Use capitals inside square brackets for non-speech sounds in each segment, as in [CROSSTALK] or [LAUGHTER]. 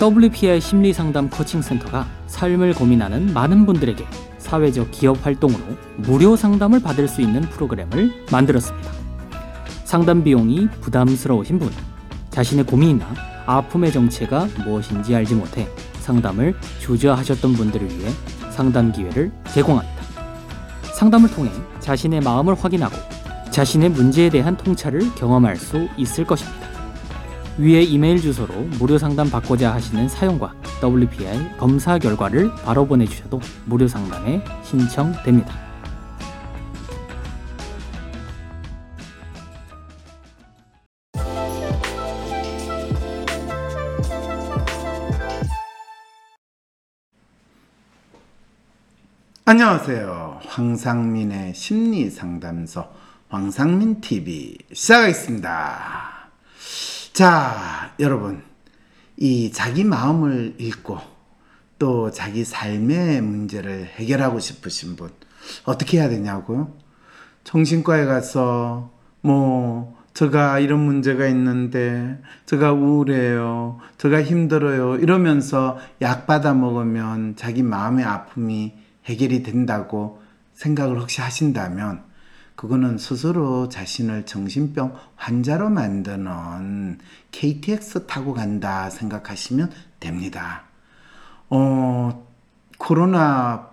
WPI 심리상담 코칭센터가 삶을 고민하는 많은 분들에게 사회적 기업 활동으로 무료 상담을 받을 수 있는 프로그램을 만들었습니다. 상담 비용이 부담스러우신 분, 자신의 고민이나 아픔의 정체가 무엇인지 알지 못해 상담을 주저하셨던 분들을 위해 상담 기회를 제공합니다. 상담을 통해 자신의 마음을 확인하고 자신의 문제에 대한 통찰을 경험할 수 있을 것입니다. 위에 이메일 주소로 무료 상담 받고자 하시는 사용과 WPI 검사 결과를 바로 보내주셔도 무료 상담에 신청됩니다. 안녕하세요. 황상민의 심리 상담소 황상민 TV 시작하겠습니다. 자, 여러분. 이 자기 마음을 읽고 또 자기 삶의 문제를 해결하고 싶으신 분 어떻게 해야 되냐고요? 정신과에 가서 뭐 제가 이런 문제가 있는데 제가 우울해요. 제가 힘들어요. 이러면서 약 받아 먹으면 자기 마음의 아픔이 해결이 된다고 생각을 혹시 하신다면 그거는 스스로 자신을 정신병 환자로 만드는 KTX 타고 간다 생각하시면 됩니다. 어, 코로나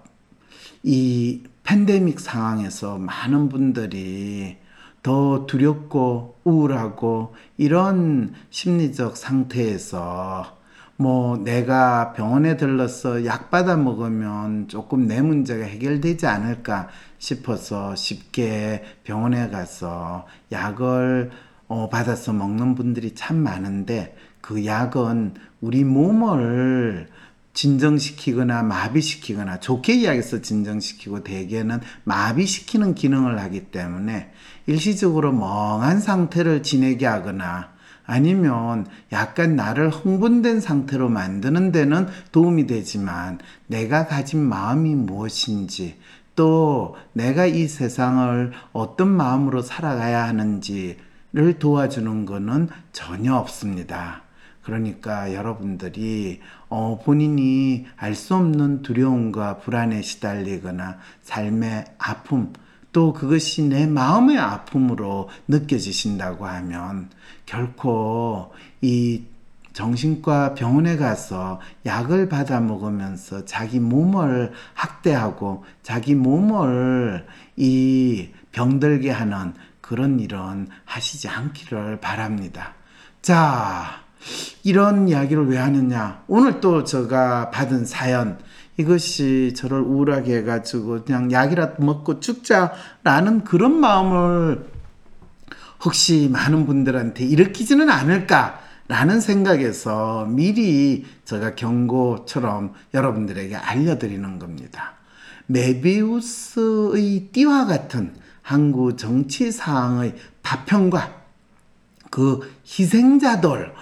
이 팬데믹 상황에서 많은 분들이 더 두렵고 우울하고 이런 심리적 상태에서 뭐 내가 병원에 들러서 약 받아 먹으면 조금 내 문제가 해결되지 않을까 싶어서 쉽게 병원에 가서 약을 어, 받아서 먹는 분들이 참 많은데 그 약은 우리 몸을 진정시키거나 마비시키거나 좋게 이야기해서 진정시키고 대개는 마비시키는 기능을 하기 때문에 일시적으로 멍한 상태를 지내게 하거나 아니면 약간 나를 흥분된 상태로 만드는 데는 도움이 되지만 내가 가진 마음이 무엇인지 또 내가 이 세상을 어떤 마음으로 살아가야 하는지를 도와주는 것은 전혀 없습니다. 그러니까 여러분들이 어, 본인이 알 수 없는 두려움과 불안에 시달리거나 삶의 아픔, 또 그것이 내 마음의 아픔으로 느껴지신다고 하면 결코 이 정신과 병원에 가서 약을 받아 먹으면서 자기 몸을 학대하고 자기 몸을 이 병들게 하는 그런 일은 하시지 않기를 바랍니다. 자, 이런 이야기를 왜 하느냐? 오늘 또 제가 받은 사연, 이것이 저를 우울하게 해가지고 그냥 약이라도 먹고 죽자라는 그런 마음을 혹시 많은 분들한테 일으키지는 않을까 라는 생각에서 미리 제가 경고처럼 여러분들에게 알려드리는 겁니다. 메비우스의 띠와 같은 한국 정치 사항의 파편과 그 희생자들,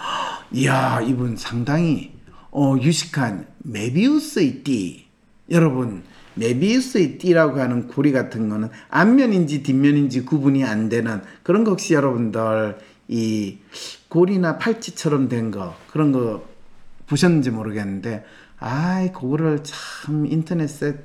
이야, 이분 상당히 어, 유식한 메비우스의 띠. 여러분, 메비우스의 띠라고 하는 고리 같은 거는 앞면인지 뒷면인지 구분이 안 되는 그런 거 혹시 여러분들 이 고리나 팔찌처럼 된 거 그런 거 보셨는지 모르겠는데 아이 그거를 참 인터넷에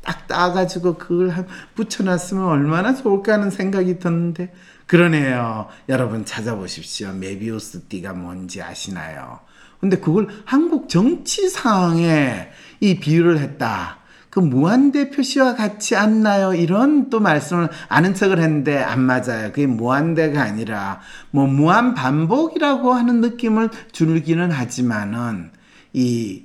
딱 따가지고 그걸 붙여놨으면 얼마나 좋을까 하는 생각이 드는데 그러네요. 여러분 찾아보십시오. 메비우스 띠가 뭔지 아시나요? 근데 그걸 한국 정치 상황에 이 비유를 했다. 그 무한대 표시와 같지 않나요? 이런 또 말씀을 아는 척을 했는데 안 맞아요. 그게 무한대가 아니라 뭐 무한 반복이라고 하는 느낌을 줄기는 하지만은 이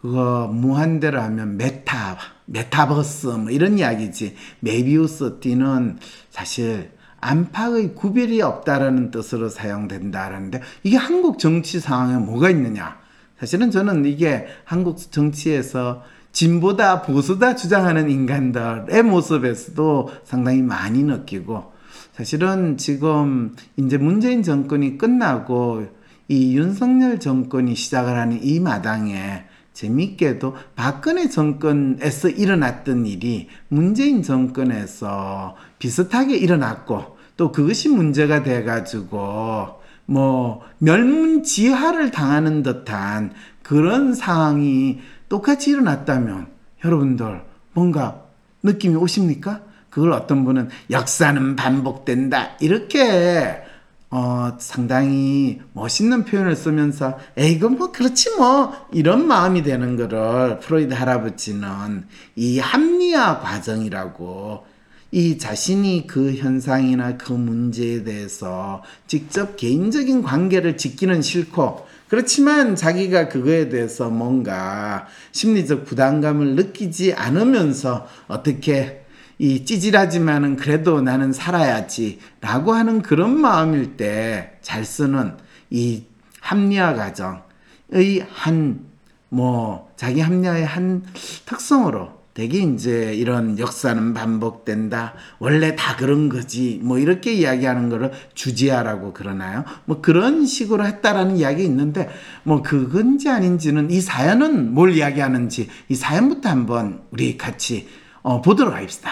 그거 무한대로 하면 메타 메타버스 뭐 이런 이야기지. 메비우스 띠는 사실 안팎의 구별이 없다라는 뜻으로 사용된다라는데 이게 한국 정치 상황에 뭐가 있느냐? 사실은 저는 이게 한국 정치에서 진보다 보수다 주장하는 인간들의 모습에서도 상당히 많이 느끼고 사실은 지금 이제 문재인 정권이 끝나고 이 윤석열 정권이 시작을 하는 이 마당에 재밌게도 박근혜 정권에서 일어났던 일이 문재인 정권에서 비슷하게 일어났고 또 그것이 문제가 돼가지고 뭐 멸문지하를 당하는 듯한 그런 상황이 똑같이 일어났다면 여러분들 뭔가 느낌이 오십니까? 그걸 어떤 분은 역사는 반복된다 이렇게 어, 상당히 멋있는 표현을 쓰면서 에이 이건 뭐 그렇지 뭐 이런 마음이 되는 거를 프로이드 할아버지는 이 합리화 과정이라고 이 자신이 그 현상이나 그 문제에 대해서 직접 개인적인 관계를 짓기는 싫고 그렇지만 자기가 그거에 대해서 뭔가 심리적 부담감을 느끼지 않으면서 어떻게 이 찌질하지만은 그래도 나는 살아야지 라고 하는 그런 마음일 때 잘 쓰는 이 합리화 과정의 한 뭐 자기 합리화의 한 특성으로 되게 이제 이런 역사는 반복된다. 원래 다 그런 거지. 뭐 이렇게 이야기하는 거를 주지하라고 그러나요? 뭐 그런 식으로 했다라는 이야기 있는데 뭐 그건지 아닌지는 이 사연은 뭘 이야기하는지 이 사연부터 한번 우리 같이 어, 보도록 하겠습니다.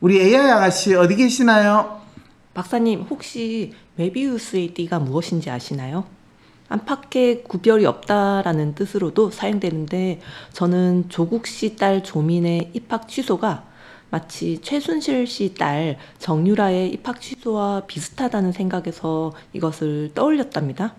우리 AI 아가씨 어디 계시나요? 박사님, 혹시 메비우스의 띠가 무엇인지 아시나요? 안팎의 구별이 없다라는 뜻으로도 사용되는데 저는 조국 씨 딸 조민의 입학 취소가 마치 최순실 씨 딸 정유라의 입학 취소와 비슷하다는 생각에서 이것을 떠올렸답니다.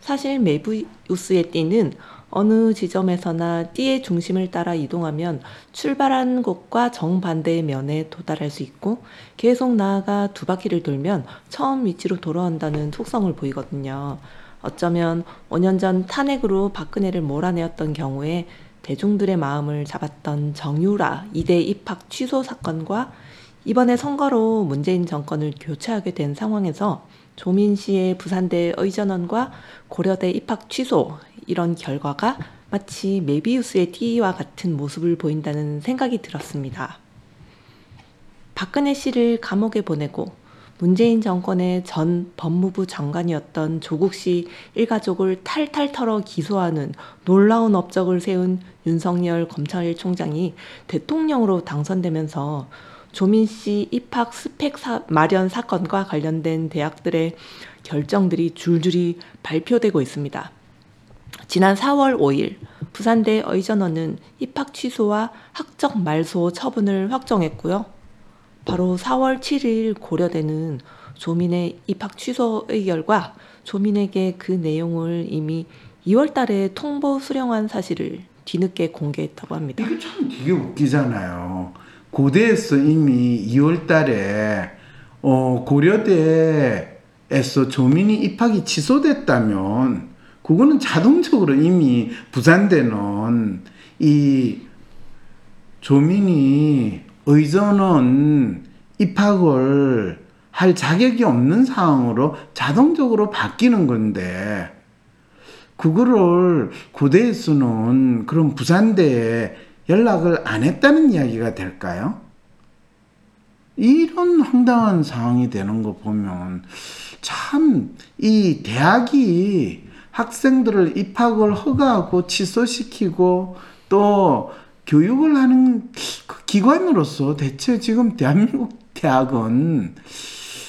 사실 메비우스의 띠는 어느 지점에서나 띠의 중심을 따라 이동하면 출발한 곳과 정반대의 면에 도달할 수 있고 계속 나아가 두 바퀴를 돌면 처음 위치로 돌아온다는 속성을 보이거든요. 어쩌면 5년 전 탄핵으로 박근혜를 몰아내었던 경우에 대중들의 마음을 잡았던 정유라 이대 입학 취소 사건과 이번에 선거로 문재인 정권을 교체하게 된 상황에서 조민 씨의 부산대 의전원과 고려대 입학 취소 이런 결과가 마치 메비우스의 띠와 같은 모습을 보인다는 생각이 들었습니다. 박근혜 씨를 감옥에 보내고 문재인 정권의 전 법무부 장관이었던 조국 씨 일가족을 탈탈 털어 기소하는 놀라운 업적을 세운 윤석열 검찰총장이 대통령으로 당선되면서 조민 씨 입학 스펙 사, 마련 사건과 관련된 대학들의 결정들이 줄줄이 발표되고 있습니다. 지난 4월 5일 부산대 의전원은 입학 취소와 학적 말소 처분을 확정했고요. 바로 4월 7일 고려대는 조민의 입학 취소 의 결과 조민에게 그 내용을 이미 2월 달에 통보 수령한 사실을 뒤늦게 공개했다고 합니다. 이게 참 되게 웃기잖아요. 고대에서 이미 2월 달에 어, 고려대에서 조민이 입학이 취소됐다면 그거는 자동적으로 이미 부산대는 이 조민이 의전은 입학을 할 자격이 없는 상황으로 자동적으로 바뀌는 건데 그거를 고대에서는 그럼 부산대에 연락을 안 했다는 이야기가 될까요? 이런 황당한 상황이 되는 거 보면 참 이 대학이 학생들을 입학을 허가하고 취소시키고 또 교육을 하는 그 기관으로서 대체 지금 대한민국 대학은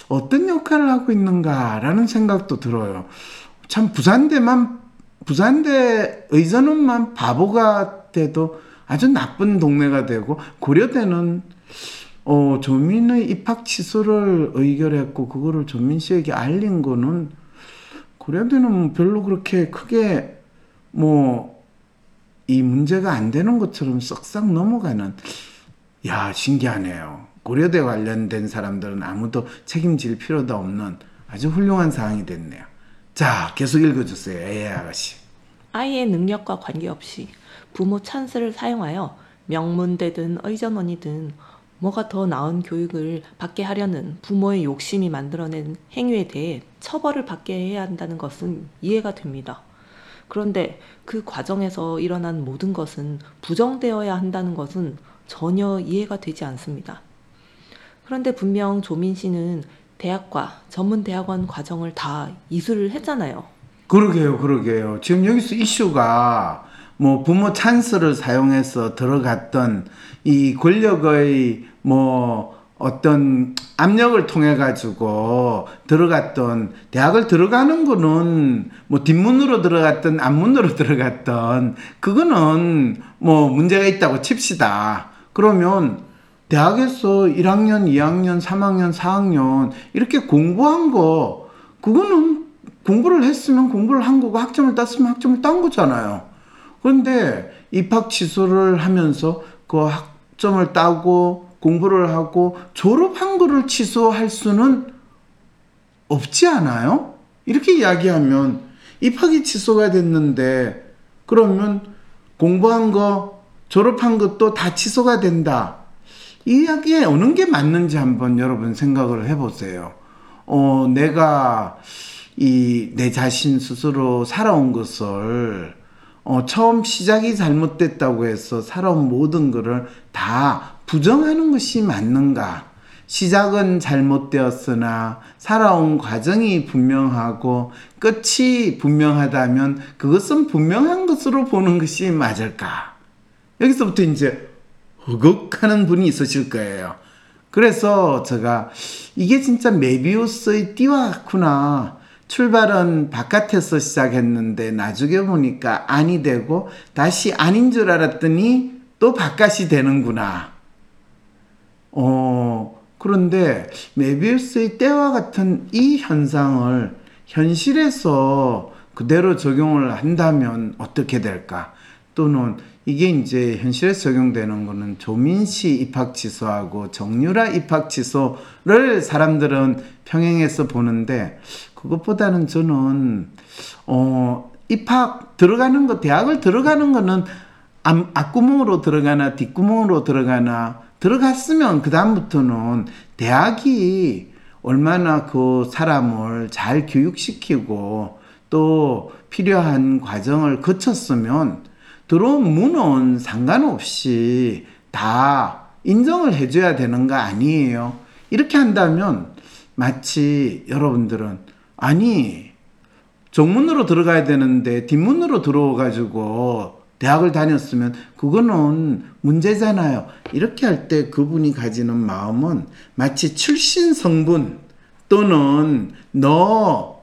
어떤 역할을 하고 있는가라는 생각도 들어요. 참 부산대만 부산대 의전원만 바보가 돼도 아주 나쁜 동네가 되고 고려대는 어, 조민의 입학 취소를 의결했고 그거를 조민 씨에게 알린 거는 고려대는 별로 그렇게 크게 뭐 이 문제가 안 되는 것처럼 썩싹 넘어가는 야 신기하네요. 고려대 관련된 사람들은 아무도 책임질 필요도 없는 아주 훌륭한 상황이 됐네요. 자 계속 읽어주세요. AI 아가씨. 아이의 능력과 관계없이 부모 찬스를 사용하여 명문대든 의전원이든 뭐가 더 나은 교육을 받게 하려는 부모의 욕심이 만들어낸 행위에 대해 처벌을 받게 해야 한다는 것은 이해가 됩니다. 그런데 그 과정에서 일어난 모든 것은 부정되어야 한다는 것은 전혀 이해가 되지 않습니다. 그런데 분명 조민 씨는 대학과 전문 대학원 과정을 다 이수를 했잖아요. 그러게요, 그러게요. 지금 여기서 이슈가 뭐 부모 찬스를 사용해서 들어갔던 이 권력의 뭐 어떤 압력을 통해 가지고 들어갔던 대학을 들어가는 거는 뭐 뒷문으로 들어갔던 앞문으로 [LAUGHS] 들어갔던 그거는 뭐 문제가 있다고 칩시다. 그러면 대학에서 1학년, 2학년, 3학년, 4학년 이렇게 공부한 거 그거는 공부를 했으면 공부를 한 거고 학점을 땄으면 학점을 딴 거잖아요. 그런데 입학 취소를 하면서 그 학점을 따고 공부를 하고 졸업한 거를 취소할 수는 없지 않아요? 이렇게 이야기하면 입학이 취소가 됐는데 그러면 공부한 거 졸업한 것도 다 취소가 된다. 이 이야기에 어느 게 맞는지 한번 여러분 생각을 해보세요. 어, 내가 이 내 자신 스스로 살아온 것을 어, 처음 시작이 잘못됐다고 해서 살아온 모든 것을 다 부정하는 것이 맞는가? 시작은 잘못되었으나 살아온 과정이 분명하고 끝이 분명하다면 그것은 분명한 것으로 보는 것이 맞을까? 여기서부터 이제 허걱하는 분이 있으실 거예요. 그래서 제가 이게 진짜 메비우스의 띠와 같구나. 출발은 바깥에서 시작했는데 나중에 보니까 아니 되고 다시 아닌 줄 알았더니 또 바깥이 되는구나. 어, 그런데 메비우스의 때와 같은 이 현상을 현실에서 그대로 적용을 한다면 어떻게 될까? 또는 이게 이제 현실에 적용되는 거는 조민씨 입학 취소하고 정유라 입학 취소를 사람들은 평행해서 보는데 그것보다는 저는 어 입학 들어가는 거 대학을 들어가는 거는 앞, 앞구멍으로 들어가나 뒷구멍으로 들어가나 들어갔으면 그 다음부터는 대학이 얼마나 그 사람을 잘 교육시키고 또 필요한 과정을 거쳤으면 들어온 문은 상관없이 다 인정을 해줘야 되는 거 아니에요. 이렇게 한다면 마치 여러분들은 아니 정문으로 들어가야 되는데 뒷문으로 들어와가지고 대학을 다녔으면 그거는 문제잖아요. 이렇게 할 때 그분이 가지는 마음은 마치 출신 성분 또는 너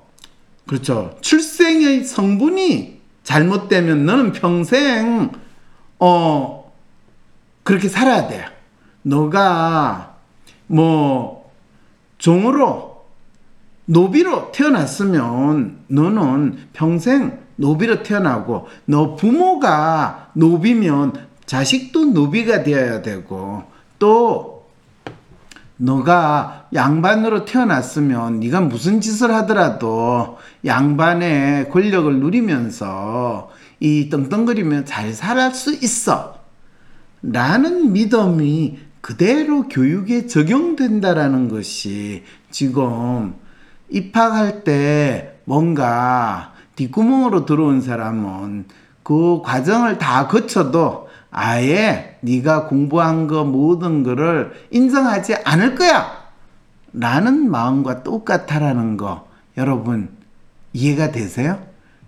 그렇죠 출생의 성분이 잘못되면 너는 평생 어 그렇게 살아야 돼. 너가 뭐 종으로 노비로 태어났으면 너는 평생 노비로 태어나고 너 부모가 노비면 자식도 노비가 되어야 되고 또 너가 양반으로 태어났으면 네가 무슨 짓을 하더라도 양반의 권력을 누리면서 이 떵떵거리며 잘살수 있어. 라는 믿음이 그대로 교육에 적용된다라는 것이 지금 입학할 때 뭔가 뒷구멍으로 들어온 사람은 그 과정을 다 거쳐도 아예 네가 공부한 거 모든 거를 인정하지 않을 거야. 라는 마음과 똑같다라는 거 여러분 이해가 되세요?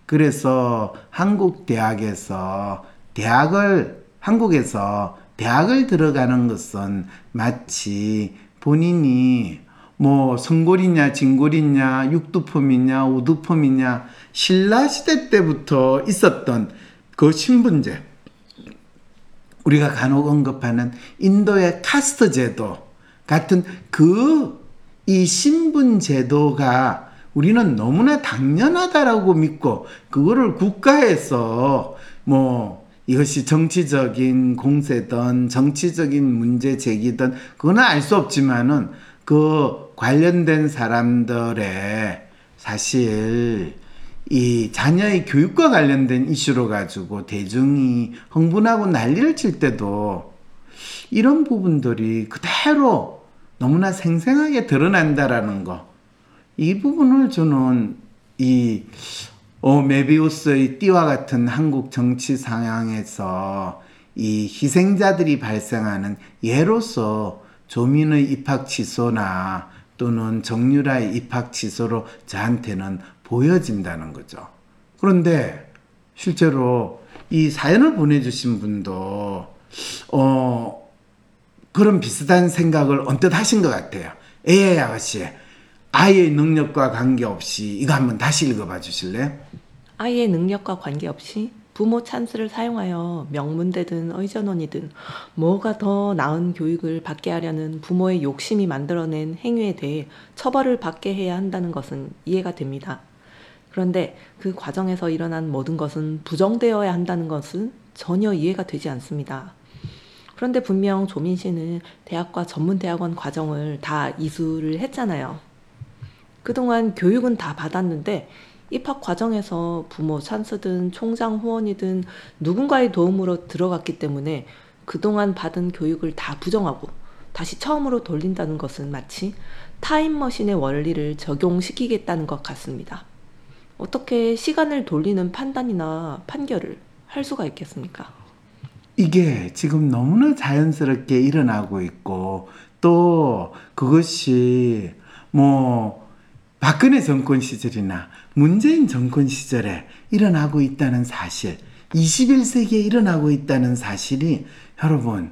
그래서 한국 대학에서 대학을 한국에서 대학을 들어가는 것은 마치 본인이 뭐 성골이냐 진골이냐 육두품이냐 우두품이냐 신라 시대 때부터 있었던 그 신분제. 우리가 간혹 언급하는 인도의 카스트 제도 같은 그 이 신분 제도가 우리는 너무나 당연하다라고 믿고 그거를 국가에서 뭐 이것이 정치적인 공세든 정치적인 문제 제기든 그거는 알 수 없지만은 그 관련된 사람들의 사실 이 자녀의 교육과 관련된 이슈로 가지고 대중이 흥분하고 난리를 칠 때도 이런 부분들이 그대로 너무나 생생하게 드러난다라는 거. 이 부분을 저는 이 어, 메비우스의 띠와 같은 한국 정치 상황에서 이 희생자들이 발생하는 예로서 조민의 입학 취소나 또는 정유라의 입학 취소로 저한테는 보여진다는 거죠. 그런데 실제로 이 사연을 보내주신 분도 어 그런 비슷한 생각을 언뜻 하신 것 같아요. AI 아가씨, 아이의 능력과 관계없이 이거 한번 다시 읽어봐 주실래요? 아이의 능력과 관계없이 부모 찬스를 사용하여 명문대든 의전원이든 뭐가 더 나은 교육을 받게 하려는 부모의 욕심이 만들어낸 행위에 대해 처벌을 받게 해야 한다는 것은 이해가 됩니다. 그런데 그 과정에서 일어난 모든 것은 부정되어야 한다는 것은 전혀 이해가 되지 않습니다. 그런데 분명 조민 씨는 대학과 전문대학원 과정을 다 이수를 했잖아요. 그동안 교육은 다 받았는데 입학 과정에서 부모 찬스든 총장 후원이든 누군가의 도움으로 들어갔기 때문에 그동안 받은 교육을 다 부정하고 다시 처음으로 돌린다는 것은 마치 타임머신의 원리를 적용시키겠다는 것 같습니다. 어떻게 시간을 돌리는 판단이나 판결을 할 수가 있겠습니까? 이게 지금 너무나 자연스럽게 일어나고 있고 또 그것이 뭐 박근혜 정권 시절이나 문재인 정권 시절에 일어나고 있다는 사실, 21세기에 일어나고 있다는 사실이 여러분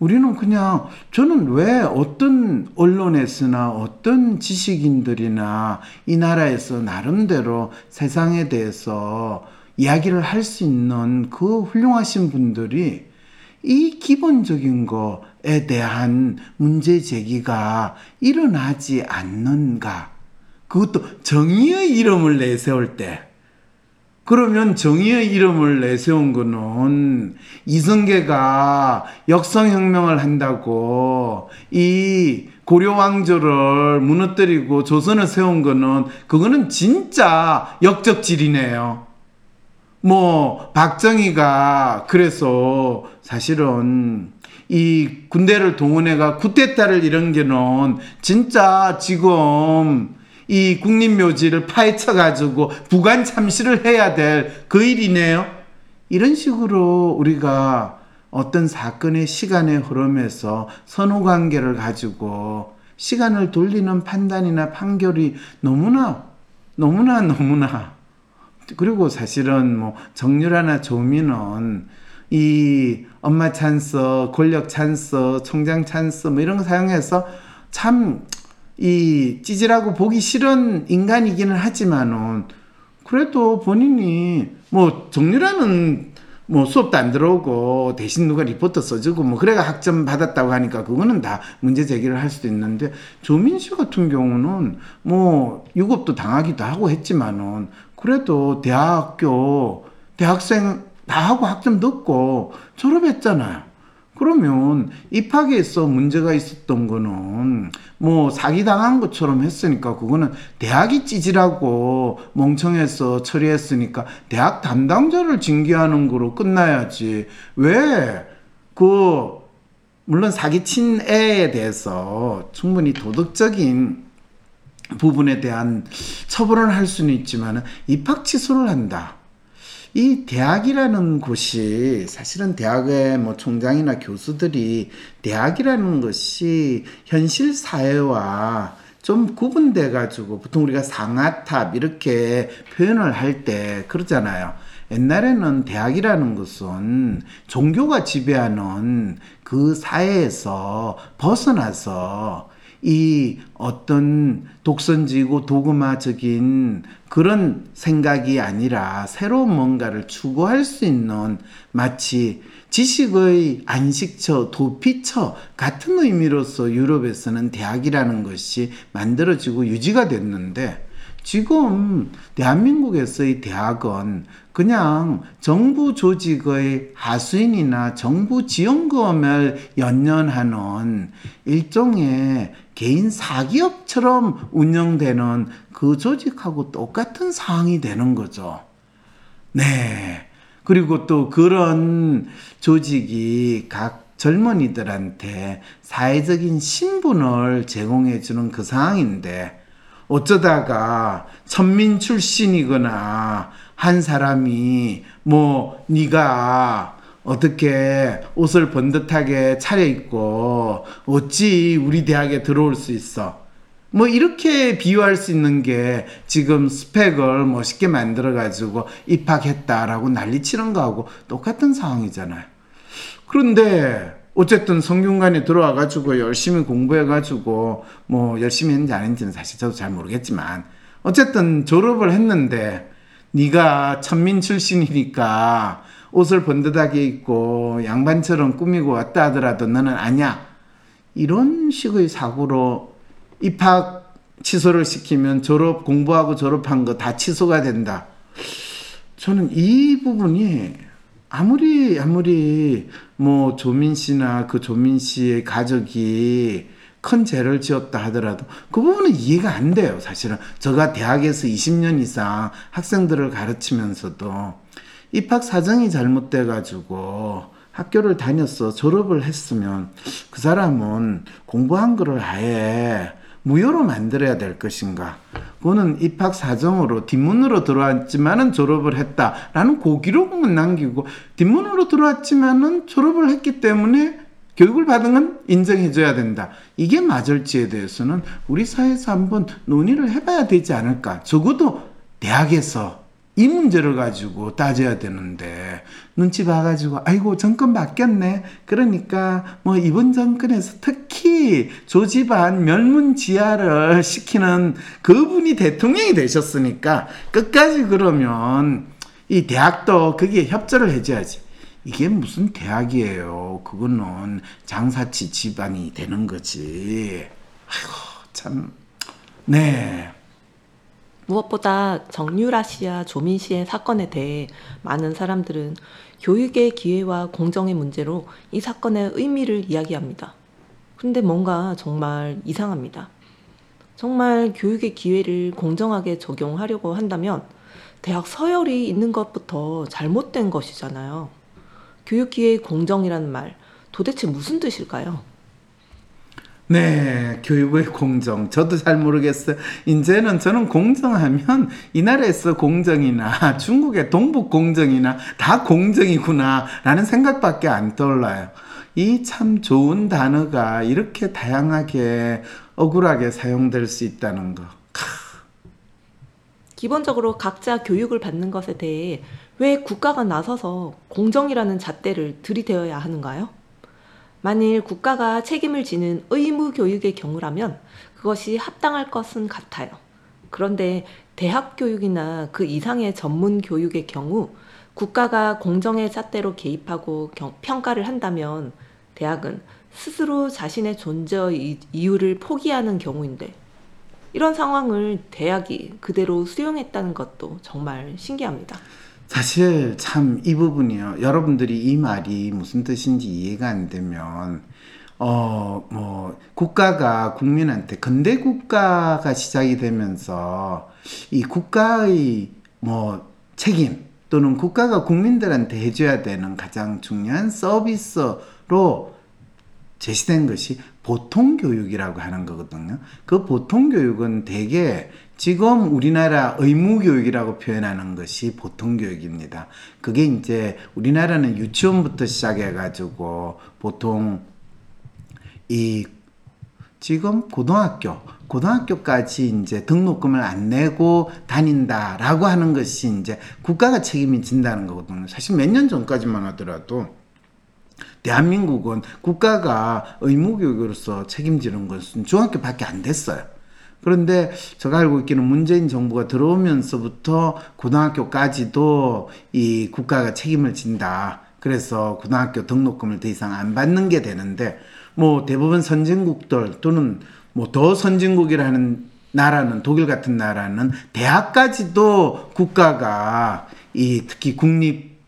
우리는 그냥 저는 왜 어떤 언론에서나 어떤 지식인들이나 이 나라에서 나름대로 세상에 대해서 이야기를 할 수 있는 그 훌륭하신 분들이 이 기본적인 거에 대한 문제 제기가 일어나지 않는가. 그것도 정의의 이름을 내세울 때. 그러면 정의의 이름을 내세운 거는 이성계가 역성혁명을 한다고 이 고려 왕조를 무너뜨리고 조선을 세운 거는 그거는 진짜 역적질이네요. 뭐 박정희가 그래서 사실은 이 군대를 동원해가 쿠데타를 이런 게는 진짜 지금 이 국립묘지를 파헤쳐 가지고 부관 참시를 해야 될 그 일이네요. 이런 식으로 우리가 어떤 사건의 시간의 흐름에서 선후 관계를 가지고 시간을 돌리는 판단이나 판결이 너무나 너무나 너무나 그리고 사실은 뭐 정유라나 조민은 이 엄마 찬스, 권력 찬스, 총장 찬스 뭐 이런 거 사용해서 참 이 찌질하고 보기 싫은 인간이기는 하지만은 그래도 본인이 뭐 정유라는 뭐 수업도 안 들어오고 대신 누가 리포터 써주고 뭐 그래가 학점 받았다고 하니까 그거는 다 문제 제기를 할 수도 있는데 조민 씨 같은 경우는 뭐 유급도 당하기도 하고 했지만은 그래도 대학교 대학생 다 하고 학점 듣고 졸업했잖아요. 그러면 입학에서 문제가 있었던 거는 뭐 사기 당한 것처럼 했으니까 그거는 대학이 찌질하고 멍청해서 처리했으니까 대학 담당자를 징계하는 거로 끝나야지 왜 그 물론 사기친 애에 대해서 충분히 도덕적인 부분에 대한 처벌을 할 수는 있지만 입학 취소를 한다. 이 대학이라는 곳이 사실은 대학의 뭐 총장이나 교수들이 대학이라는 것이 현실 사회와 좀 구분돼 가지고 보통 우리가 상아탑 이렇게 표현을 할 때 그러잖아요. 옛날에는 대학이라는 것은 종교가 지배하는 그 사회에서 벗어나서 이 어떤 독선지고 도그마적인 그런 생각이 아니라 새로운 뭔가를 추구할 수 있는 마치 지식의 안식처, 도피처 같은 의미로서 유럽에서는 대학이라는 것이 만들어지고 유지가 됐는데 지금 대한민국에서의 대학은 그냥 정부 조직의 하수인이나 정부 지원금을 연연하는 일종의 개인 사기업처럼 운영되는 그 조직하고 똑같은 상황이 되는 거죠. 네. 그리고 또 그런 조직이 각 젊은이들한테 사회적인 신분을 제공해 주는 그 상황인데 어쩌다가 천민 출신이거나 한 사람이 뭐 네가 어떻게 옷을 번듯하게 차려입고 어찌 우리 대학에 들어올 수 있어? 뭐 이렇게 비유할 수 있는 게 지금 스펙을 멋있게 만들어 가지고 입학했다라고 난리치는 거하고 똑같은 상황이잖아요. 그런데 어쨌든 성균관에 들어와 가지고 열심히 공부해 가지고 뭐 열심히 했는지 안 했는지는 사실 저도 잘 모르겠지만 어쨌든 졸업을 했는데 네가 천민 출신이니까 옷을 번듯하게 입고 양반처럼 꾸미고 왔다 하더라도 너는 아니야. 이런 식의 사고로 입학 취소를 시키면 졸업 공부하고 졸업한 거 다 취소가 된다. 저는 이 부분이 아무리 아무리 뭐 조민 씨나 그 조민 씨의 가족이 큰 죄를 지었다 하더라도 그 부분은 이해가 안 돼요. 사실은 제가 대학에서 20년 이상 학생들을 가르치면서도 입학 사정이 잘못돼 가지고 학교를 다녔어 졸업을 했으면 그 사람은 공부한 거를 아예 무효로 만들어야 될 것인가? 그거는 입학 사정으로 뒷문으로 들어왔지만은 졸업을 했다라는 고기록만 남기고 뒷문으로 들어왔지만은 졸업을 했기 때문에 교육을 받은 건 인정해줘야 된다. 이게 맞을지에 대해서는 우리 사회에서 한번 논의를 해봐야 되지 않을까. 적어도 대학에서 이 문제를 가지고 따져야 되는데 눈치 봐가지고 아이고 정권 바뀌었네 그러니까 뭐 이번 정권에서 특히 조집안 멸문지하를 시키는 그분이 대통령이 되셨으니까 끝까지 그러면 이 대학도 거기에 협조를 해줘야지 이게 무슨 대학이에요 그거는 장사치 집안이 되는 거지 아이고 참 네 무엇보다 정유라 씨와 조민 씨의 사건에 대해 많은 사람들은 교육의 기회와 공정의 문제로 이 사건의 의미를 이야기합니다. 근데 뭔가 정말 이상합니다. 정말 교육의 기회를 공정하게 적용하려고 한다면 대학 서열이 있는 것부터 잘못된 것이잖아요. 교육 기회의 공정이라는 말 도대체 무슨 뜻일까요? 네, 교육의 공정. 저도 잘 모르겠어요. 이제는 저는 공정하면 이 나라에서 공정이나 중국의 동북 공정이나 다 공정이구나 라는 생각밖에 안 떠올라요. 이 참 좋은 단어가 이렇게 다양하게 억울하게 사용될 수 있다는 거. 기본적으로 각자 교육을 받는 것에 대해 왜 국가가 나서서 공정이라는 잣대를 들이대어야 하는가요? 만일 국가가 책임을 지는 의무 교육의 경우라면 그것이 합당할 것은 같아요. 그런데 대학 교육이나 그 이상의 전문 교육의 경우 국가가 공정의 잣대로 개입하고 경, 평가를 한다면 대학은 스스로 자신의 존재의 이유를 포기하는 경우인데 이런 상황을 대학이 그대로 수용했다는 것도 정말 신기합니다. 사실 참 이 부분이요. 여러분들이 이 말이 무슨 뜻인지 이해가 안 되면 어, 뭐, 국가가 국민한테, 근대 국가가 시작이 되면서 이 국가의 뭐 책임 또는 국가가 국민들한테 해줘야 되는 가장 중요한 서비스로 제시된 것이 보통 교육이라고 하는 거거든요. 그 보통 교육은 대개 지금 우리나라 의무 교육이라고 표현하는 것이 보통 교육입니다. 그게 이제 우리나라는 유치원부터 시작해 가지고 보통 이 지금 고등학교 고등학교까지 이제 등록금을 안 내고 다닌다라고 하는 것이 이제 국가가 책임이 진다는 거거든요. 사실 몇 년 전까지만 하더라도 대한민국은 국가가 의무교육으로서 책임지는 것은 중학교밖에 안 됐어요. 그런데 제가 알고 있기는 문재인 정부가 들어오면서부터 고등학교까지도 이 국가가 책임을 진다. 그래서 고등학교 등록금을 더 이상 안 받는 게 되는데 뭐 대부분 선진국들 또는 뭐 더 선진국이라는 나라는 독일 같은 나라는 대학까지도 국가가 이 특히 국립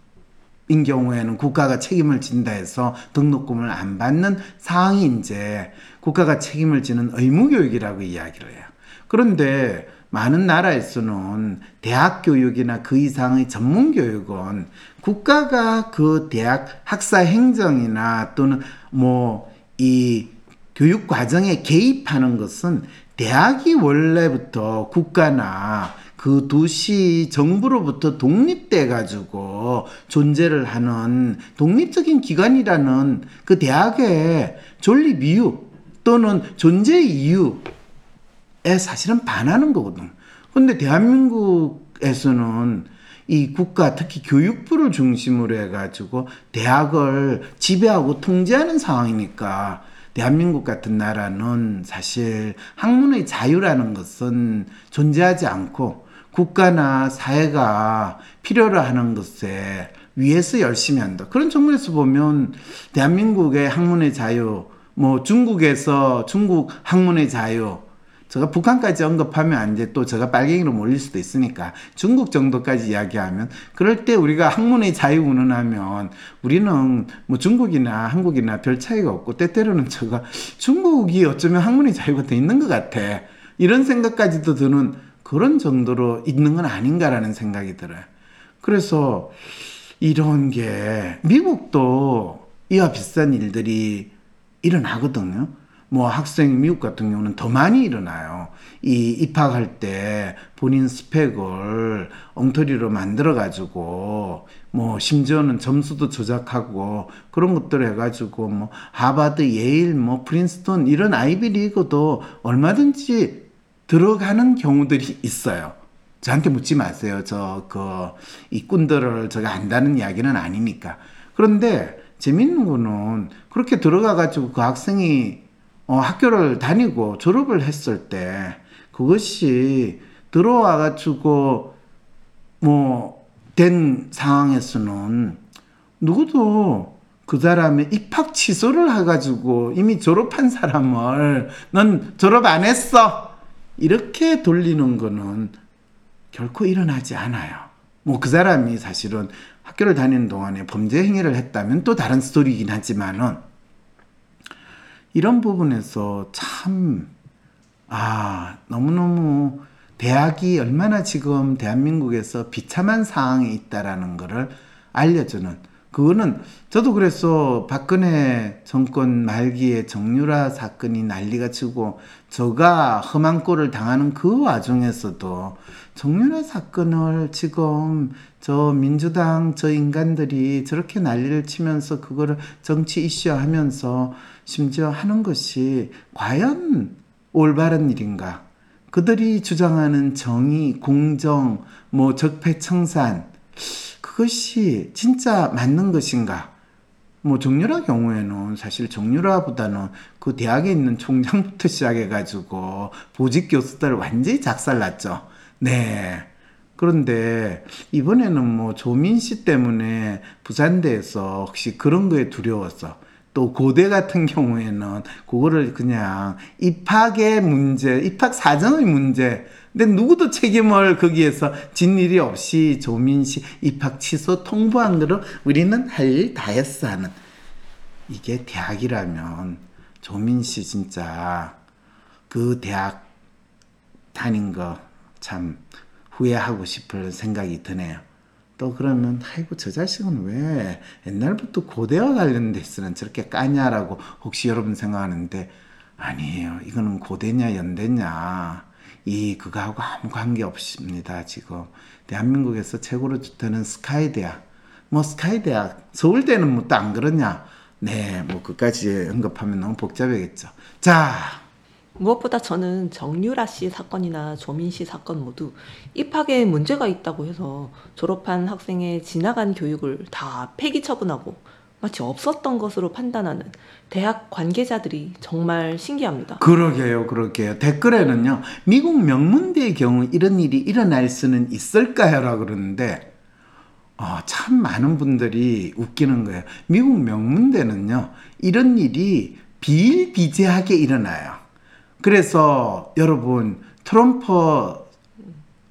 인 경우에는 국가가 책임을 진다 해서 등록금을 안 받는 상황이 이제 국가가 책임을 지는 의무교육이라고 이야기를 해요. 그런데 많은 나라에서는 대학 교육이나 그 이상의 전문 교육은 국가가 그 대학 학사 행정이나 또는 뭐 이 교육 과정에 개입하는 것은 대학이 원래부터 국가나 그 도시 정부로부터 독립돼 가지고 존재를 하는 독립적인 기관이라는 그 대학의 존립 이유 또는 존재 이유에 사실은 반하는 거거든. 근데 대한민국에서는 이 국가 특히 교육부를 중심으로 해가지고 대학을 지배하고 통제하는 상황이니까 대한민국 같은 나라는 사실 학문의 자유라는 것은 존재하지 않고 국가나 사회가 필요로 하는 것에 위해서 열심히 한다. 그런 측면에서 보면 대한민국의 학문의 자유, 뭐 중국에서 중국 학문의 자유, 제가 북한까지 언급하면 이제 또 제가 빨갱이로 몰릴 수도 있으니까 중국 정도까지 이야기하면 그럴 때 우리가 학문의 자유 운운하면 우리는 뭐 중국이나 한국이나 별 차이가 없고 때때로는 제가 중국이 어쩌면 학문의 자유가 돼 있는 것 같아 이런 생각까지도 드는 그런 정도로 있는 건 아닌가라는 생각이 들어요. 그래서 이런 게 미국도 이와 비슷한 일들이 일어나거든요. 뭐 학생 미국 같은 경우는 더 많이 일어나요. 이 입학할 때 본인 스펙을 엉터리로 만들어 가지고 뭐 심지어는 점수도 조작하고 그런 것들 해 가지고 뭐 하버드, 예일, 뭐 프린스턴 이런 아이비리그도 얼마든지 들어가는 경우들이 있어요. 저한테 묻지 마세요. 저 그 이 꾼들을 제가 안다는 이야기는 아니니까. 그런데 재밌는 거는 그렇게 들어가 가지고 그 학생이 어, 학교를 다니고 졸업을 했을 때 그것이 들어와 가지고 뭐 된 상황에서는 누구도 그 사람의 입학 취소를 해가지고 이미 졸업한 사람을 넌 졸업 안 했어 이렇게 돌리는 거는 결코 일어나지 않아요. 뭐 그 사람이 사실은 학교를 다니는 동안에 범죄 행위를 했다면 또 다른 스토리이긴 하지만은 이런 부분에서 참, 아, 너무너무 대학이 얼마나 지금 대한민국에서 비참한 상황에 있다라는 것을 알려주는 그거는 저도 그래서 박근혜 정권 말기에 정유라 사건이 난리가 치고 저가 험한 꼴을 당하는 그 와중에서도 정유라 사건을 지금 저 민주당 저 인간들이 저렇게 난리를 치면서 그거를 정치 이슈화하면서 심지어 하는 것이 과연 올바른 일인가? 그들이 주장하는 정의, 공정, 뭐 적폐 청산 그것이 진짜 맞는 것인가? 뭐 정유라 경우에는 사실 정유라보다는 그 대학에 있는 총장부터 [LAUGHS] 시작해 가지고 보직 교수들 완전히 작살났죠. 네. 그런데 이번에는 뭐 조민 씨 때문에 부산대에서 혹시 그런 거에 두려워서 또 고대 같은 경우에는 그거를 그냥 입학의 문제, 입학 사정의 문제. 근데 누구도 책임을 거기에서 진 일이 없이 조민 씨 입학 취소 통보한 거로 우리는 할 일 다 했어 하는. 이게 대학이라면 조민 씨 진짜 그 대학 다닌 거 참 후회하고 싶을 생각이 드네요. 또 그러면 아이고 저 자식은 왜 옛날부터 고대와 관련돼서는 저렇게 까냐라고 혹시 여러분 생각하는데 아니에요. 이거는 고대냐 연대냐 이 그거하고 아무 관계 없습니다. 지금 대한민국에서 최고로 좋다는 스카이 대학 뭐 스카이 대학 서울대는 뭐 또 안 그러냐 네 뭐 그까지 언급하면 너무 복잡하겠죠. 자 무엇보다 저는 정유라 씨 사건이나 조민 씨 사건 모두 입학에 문제가 있다고 해서 졸업한 학생의 지나간 교육을 다 폐기 처분하고 마치 없었던 것으로 판단하는 대학 관계자들이 정말 신기합니다. 그러게요, 그러게요. 댓글에는요, 미국 명문대의 경우 이런 일이 일어날 수는 있을까요? 라고 그러는데, 어, 참 많은 분들이 웃기는 거예요. 미국 명문대는요, 이런 일이 비일비재하게 일어나요. 그래서 여러분, 트럼프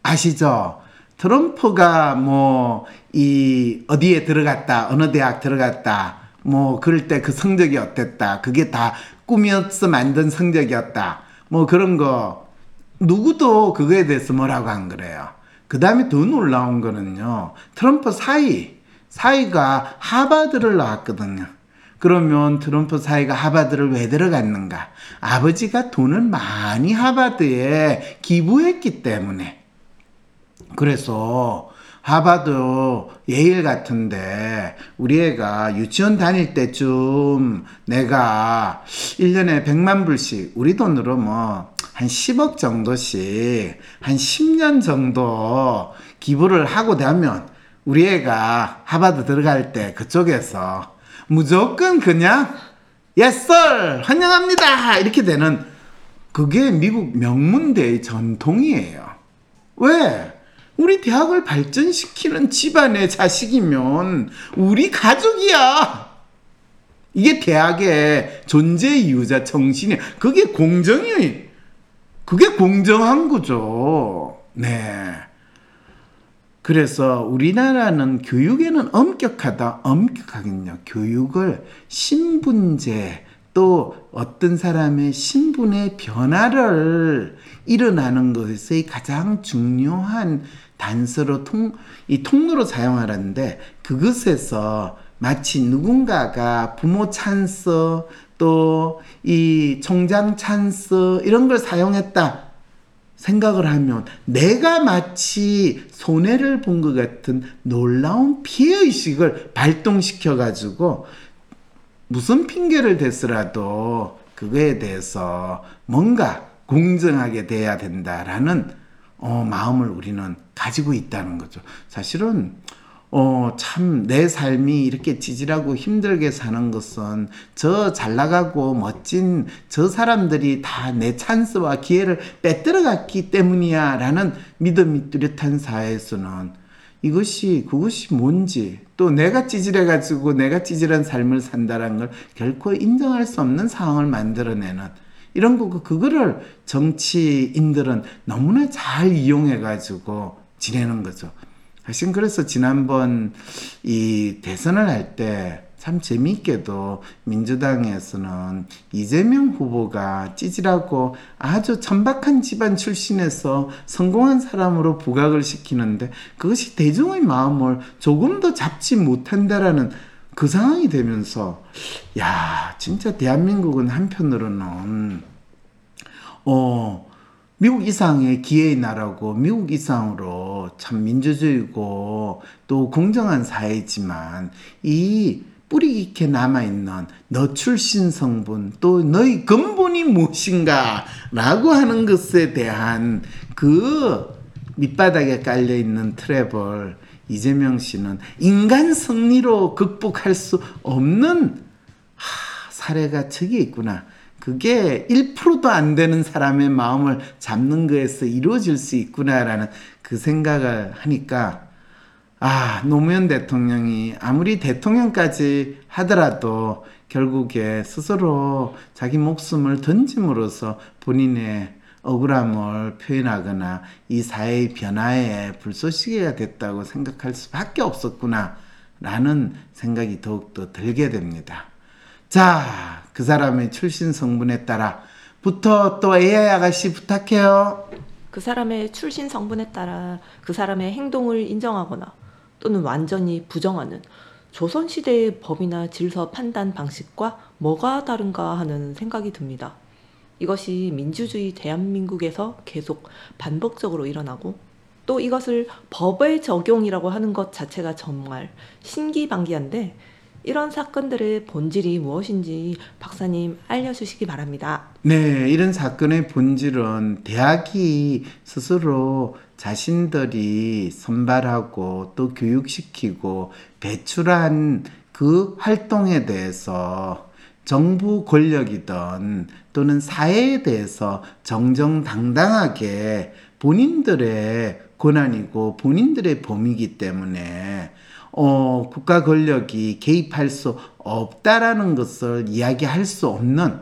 아시죠? 트럼프가 뭐, 이, 어디에 들어갔다, 어느 대학 들어갔다, 뭐, 그럴 때 그 성적이 어땠다, 그게 다 꿈이어서 만든 성적이었다, 뭐 그런 거, 누구도 그거에 대해서 뭐라고 안 그래요. 그 다음에 더 놀라운 거는요, 트럼프 사이, 사이가 하바드를 나왔거든요. 그러면 트럼프 사이가 하바드를 왜 들어갔는가? 아버지가 돈을 많이 하바드에 기부했기 때문에. 그래서 하바드, 예일 같은데 우리 애가 유치원 다닐 때쯤 내가 1년에 100만 불씩 우리 돈으로 뭐 한 10억 정도씩 한 10년 정도 기부를 하고 나면 우리 애가 하버드 들어갈 때 그쪽에서 무조건 그냥 sir 환영합니다 이렇게 되는 그게 미국 명문대의 전통이에요. 왜? 우리 대학을 발전시키는 집안의 자식이면 우리 가족이야. 이게 대학의 존재 이유자 정신이야. 그게 공정이, 그게 공정한 거죠. 네. 그래서 우리나라는 교육에는 엄격하다. 엄격하긴요. 교육을 신분제 또 어떤 사람의 신분의 변화를 일어나는 것의 가장 중요한 단서로 통, 이 통로로 사용하는데 그것에서 마치 누군가가 부모 찬스 또 이 총장 찬스 이런 걸 사용했다. 생각을 하면 내가 마치 손해를 본 것 같은 놀라운 피해의식을 발동시켜 가지고 무슨 핑계를 대서라도 그거에 대해서 뭔가 공정하게 돼야 된다라는 어, 마음을 우리는 가지고 있다는 거죠. 사실은 어, 참, 내 삶이 이렇게 찌질하고 힘들게 사는 것은 저 잘 나가고 멋진 저 사람들이 다 내 찬스와 기회를 빼들어 갔기 때문이야 라는 믿음이 뚜렷한 사회에서는 이것이, 그것이 뭔지, 또 내가 찌질해가지고 내가 찌질한 삶을 산다는 걸 결코 인정할 수 없는 상황을 만들어내는 이런 거, 그거를 정치인들은 너무나 잘 이용해가지고 지내는 거죠. 사실 그래서 지난번 이 대선을 할 때 참 재미있게도 민주당에서는 이재명 후보가 찌질하고 아주 천박한 집안 출신에서 성공한 사람으로 부각을 시키는데 그것이 대중의 마음을 조금 더 잡지 못한다라는 그 상황이 되면서 야 진짜 대한민국은 한편으로는 어 미국 이상의 기회의 나라고 미국 이상으로 참 민주주의고 또 공정한 사회지만 이 뿌리 깊게 남아있는 너 출신 성분 또 너의 근본이 무엇인가 라고 하는 것에 대한 그 밑바닥에 깔려있는 트랩을 이재명 씨는 인간 승리로 극복할 수 없는 하, 사례가 저기 있구나. 그게 1%도 안 되는 사람의 마음을 잡는 거에서 이루어질 수 있구나라는 그 생각을 하니까 아, 노무현 대통령이 아무리 대통령까지 하더라도 결국에 스스로 자기 목숨을 던짐으로써 본인의 억울함을 표현하거나 이 사회의 변화에 불쏘시개가 됐다고 생각할 수밖에 없었구나 라는 생각이 더욱더 들게 됩니다. 자, 그 사람의 출신 성분에 따라 부터 또 AI 아가씨 부탁해요. 그 사람의 출신 성분에 따라 그 사람의 행동을 인정하거나 또는 완전히 부정하는 조선시대의 법이나 질서 판단 방식과 뭐가 다른가 하는 생각이 듭니다. 이것이 민주주의 대한민국에서 계속 반복적으로 일어나고 또 이것을 법의 적용이라고 하는 것 자체가 정말 신기방기한데 이런 사건들의 본질이 무엇인지 박사님 알려주시기 바랍니다. 네, 이런 사건의 본질은 대학이 스스로 자신들이 선발하고 또 교육시키고 배출한 그 활동에 대해서 정부 권력이든 또는 사회에 대해서 정정당당하게 본인들의 권한이고 본인들의 범위이기 때문에 어, 국가 권력이 개입할 수 없다라는 것을 이야기할 수 없는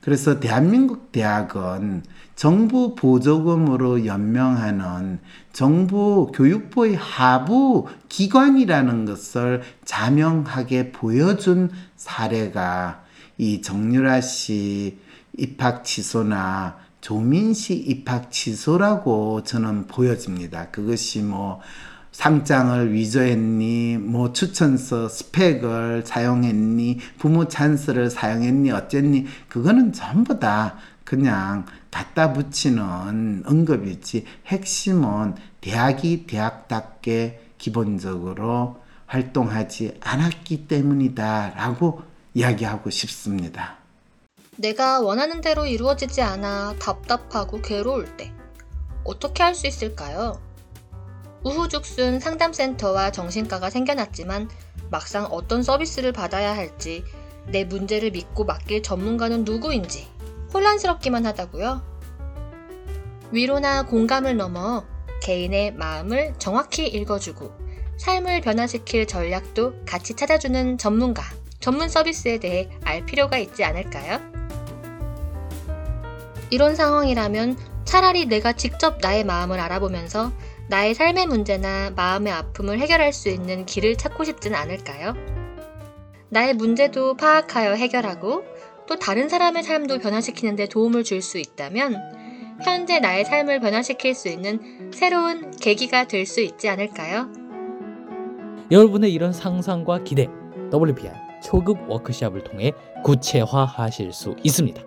그래서 대한민국 대학은 정부 보조금으로 연명하는 정부 교육부의 하부 기관이라는 것을 자명하게 보여준 사례가 이 정유라 씨 입학 취소나 조민 씨 입학 취소라고 저는 보여집니다. 그것이 뭐 상장을 위조했니, 뭐 추천서 스펙을 사용했니, 부모 찬스를 사용했니, 어쨌니, 그거는 전부 다 그냥 갖다 붙이는 언급이지, 핵심은 대학이 대학답게 기본적으로 활동하지 않았기 때문이다 라고 이야기하고 싶습니다. 내가 원하는 대로 이루어지지 않아 답답하고 괴로울 때 어떻게 할 수 있을까요? 우후죽순 상담센터와 정신과가 생겨났지만 막상 어떤 서비스를 받아야 할지 내 문제를 믿고 맡길 전문가는 누구인지 혼란스럽기만 하다고요. 위로나 공감을 넘어 개인의 마음을 정확히 읽어주고 삶을 변화시킬 전략도 같이 찾아주는 전문가, 전문 서비스에 대해 알 필요가 있지 않을까요? 이런 상황이라면 차라리 내가 직접 나의 마음을 알아보면서 나의 삶의 문제나 마음의 아픔을 해결할 수 있는 길을 찾고 싶진 않을까요? 나의 문제도 파악하여 해결하고 또 다른 사람의 삶도 변화시키는 데 도움을 줄 수 있다면 현재 나의 삶을 변화시킬 수 있는 새로운 계기가 될 수 있지 않을까요? 여러분의 이런 상상과 기대 WPI 초급 워크샵을 통해 구체화하실 수 있습니다.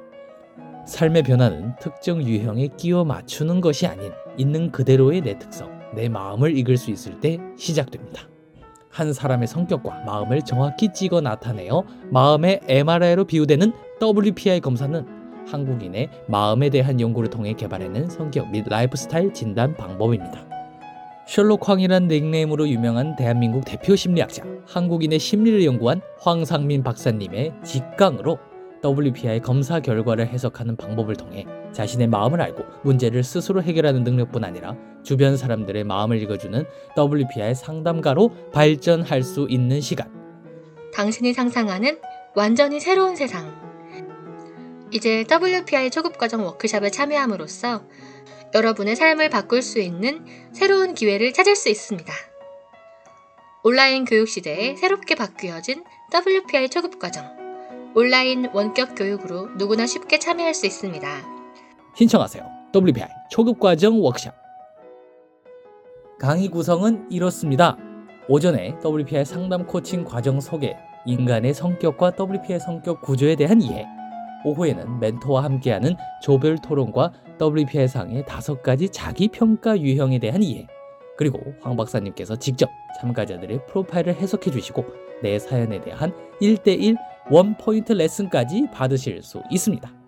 삶의 변화는 특정 유형에 끼워 맞추는 것이 아닌 있는 그대로의 내 특성, 내 마음을 읽을 수 있을 때 시작됩니다. 한 사람의 성격과 마음을 정확히 찍어 나타내어 마음의 MRI로 비유되는 WPI 검사는 한국인의 마음에 대한 연구를 통해 개발해낸 성격 및 라이프 스타일 진단 방법입니다. 셜록 황이란 닉네임으로 유명한 대한민국 대표 심리학자, 한국인의 심리를 연구한 황상민 박사님의 직강으로 WPI 검사 결과를 해석하는 방법을 통해 자신의 마음을 알고 문제를 스스로 해결하는 능력뿐 아니라 주변 사람들의 마음을 읽어주는 WPI 상담가로 발전할 수 있는 시간. 당신이 상상하는 완전히 새로운 세상. 이제 WPI 초급 과정 워크샵에 참여함으로써 여러분의 삶을 바꿀 수 있는 새로운 기회를 찾을 수 있습니다. 온라인 교육 시대에 새롭게 바뀌어진 WPI 초급 과정. 온라인 원격 교육으로 누구나 쉽게 참여할 수 있습니다. 신청하세요. WPI 초급과정 워크샵. 강의 구성은 이렇습니다. 오전에 WPI 상담 코칭 과정 소개, 인간의 성격과 WPI 성격 구조에 대한 이해. 오후에는 멘토와 함께하는 조별 토론과 WPI 상의 다섯 가지 자기 평가 유형에 대한 이해. 그리고 황 박사님께서 직접 참가자들의 프로파일을 해석해 주시고 내 사연에 대한 1대1 원 포인트 레슨까지 받으실 수 있습니다.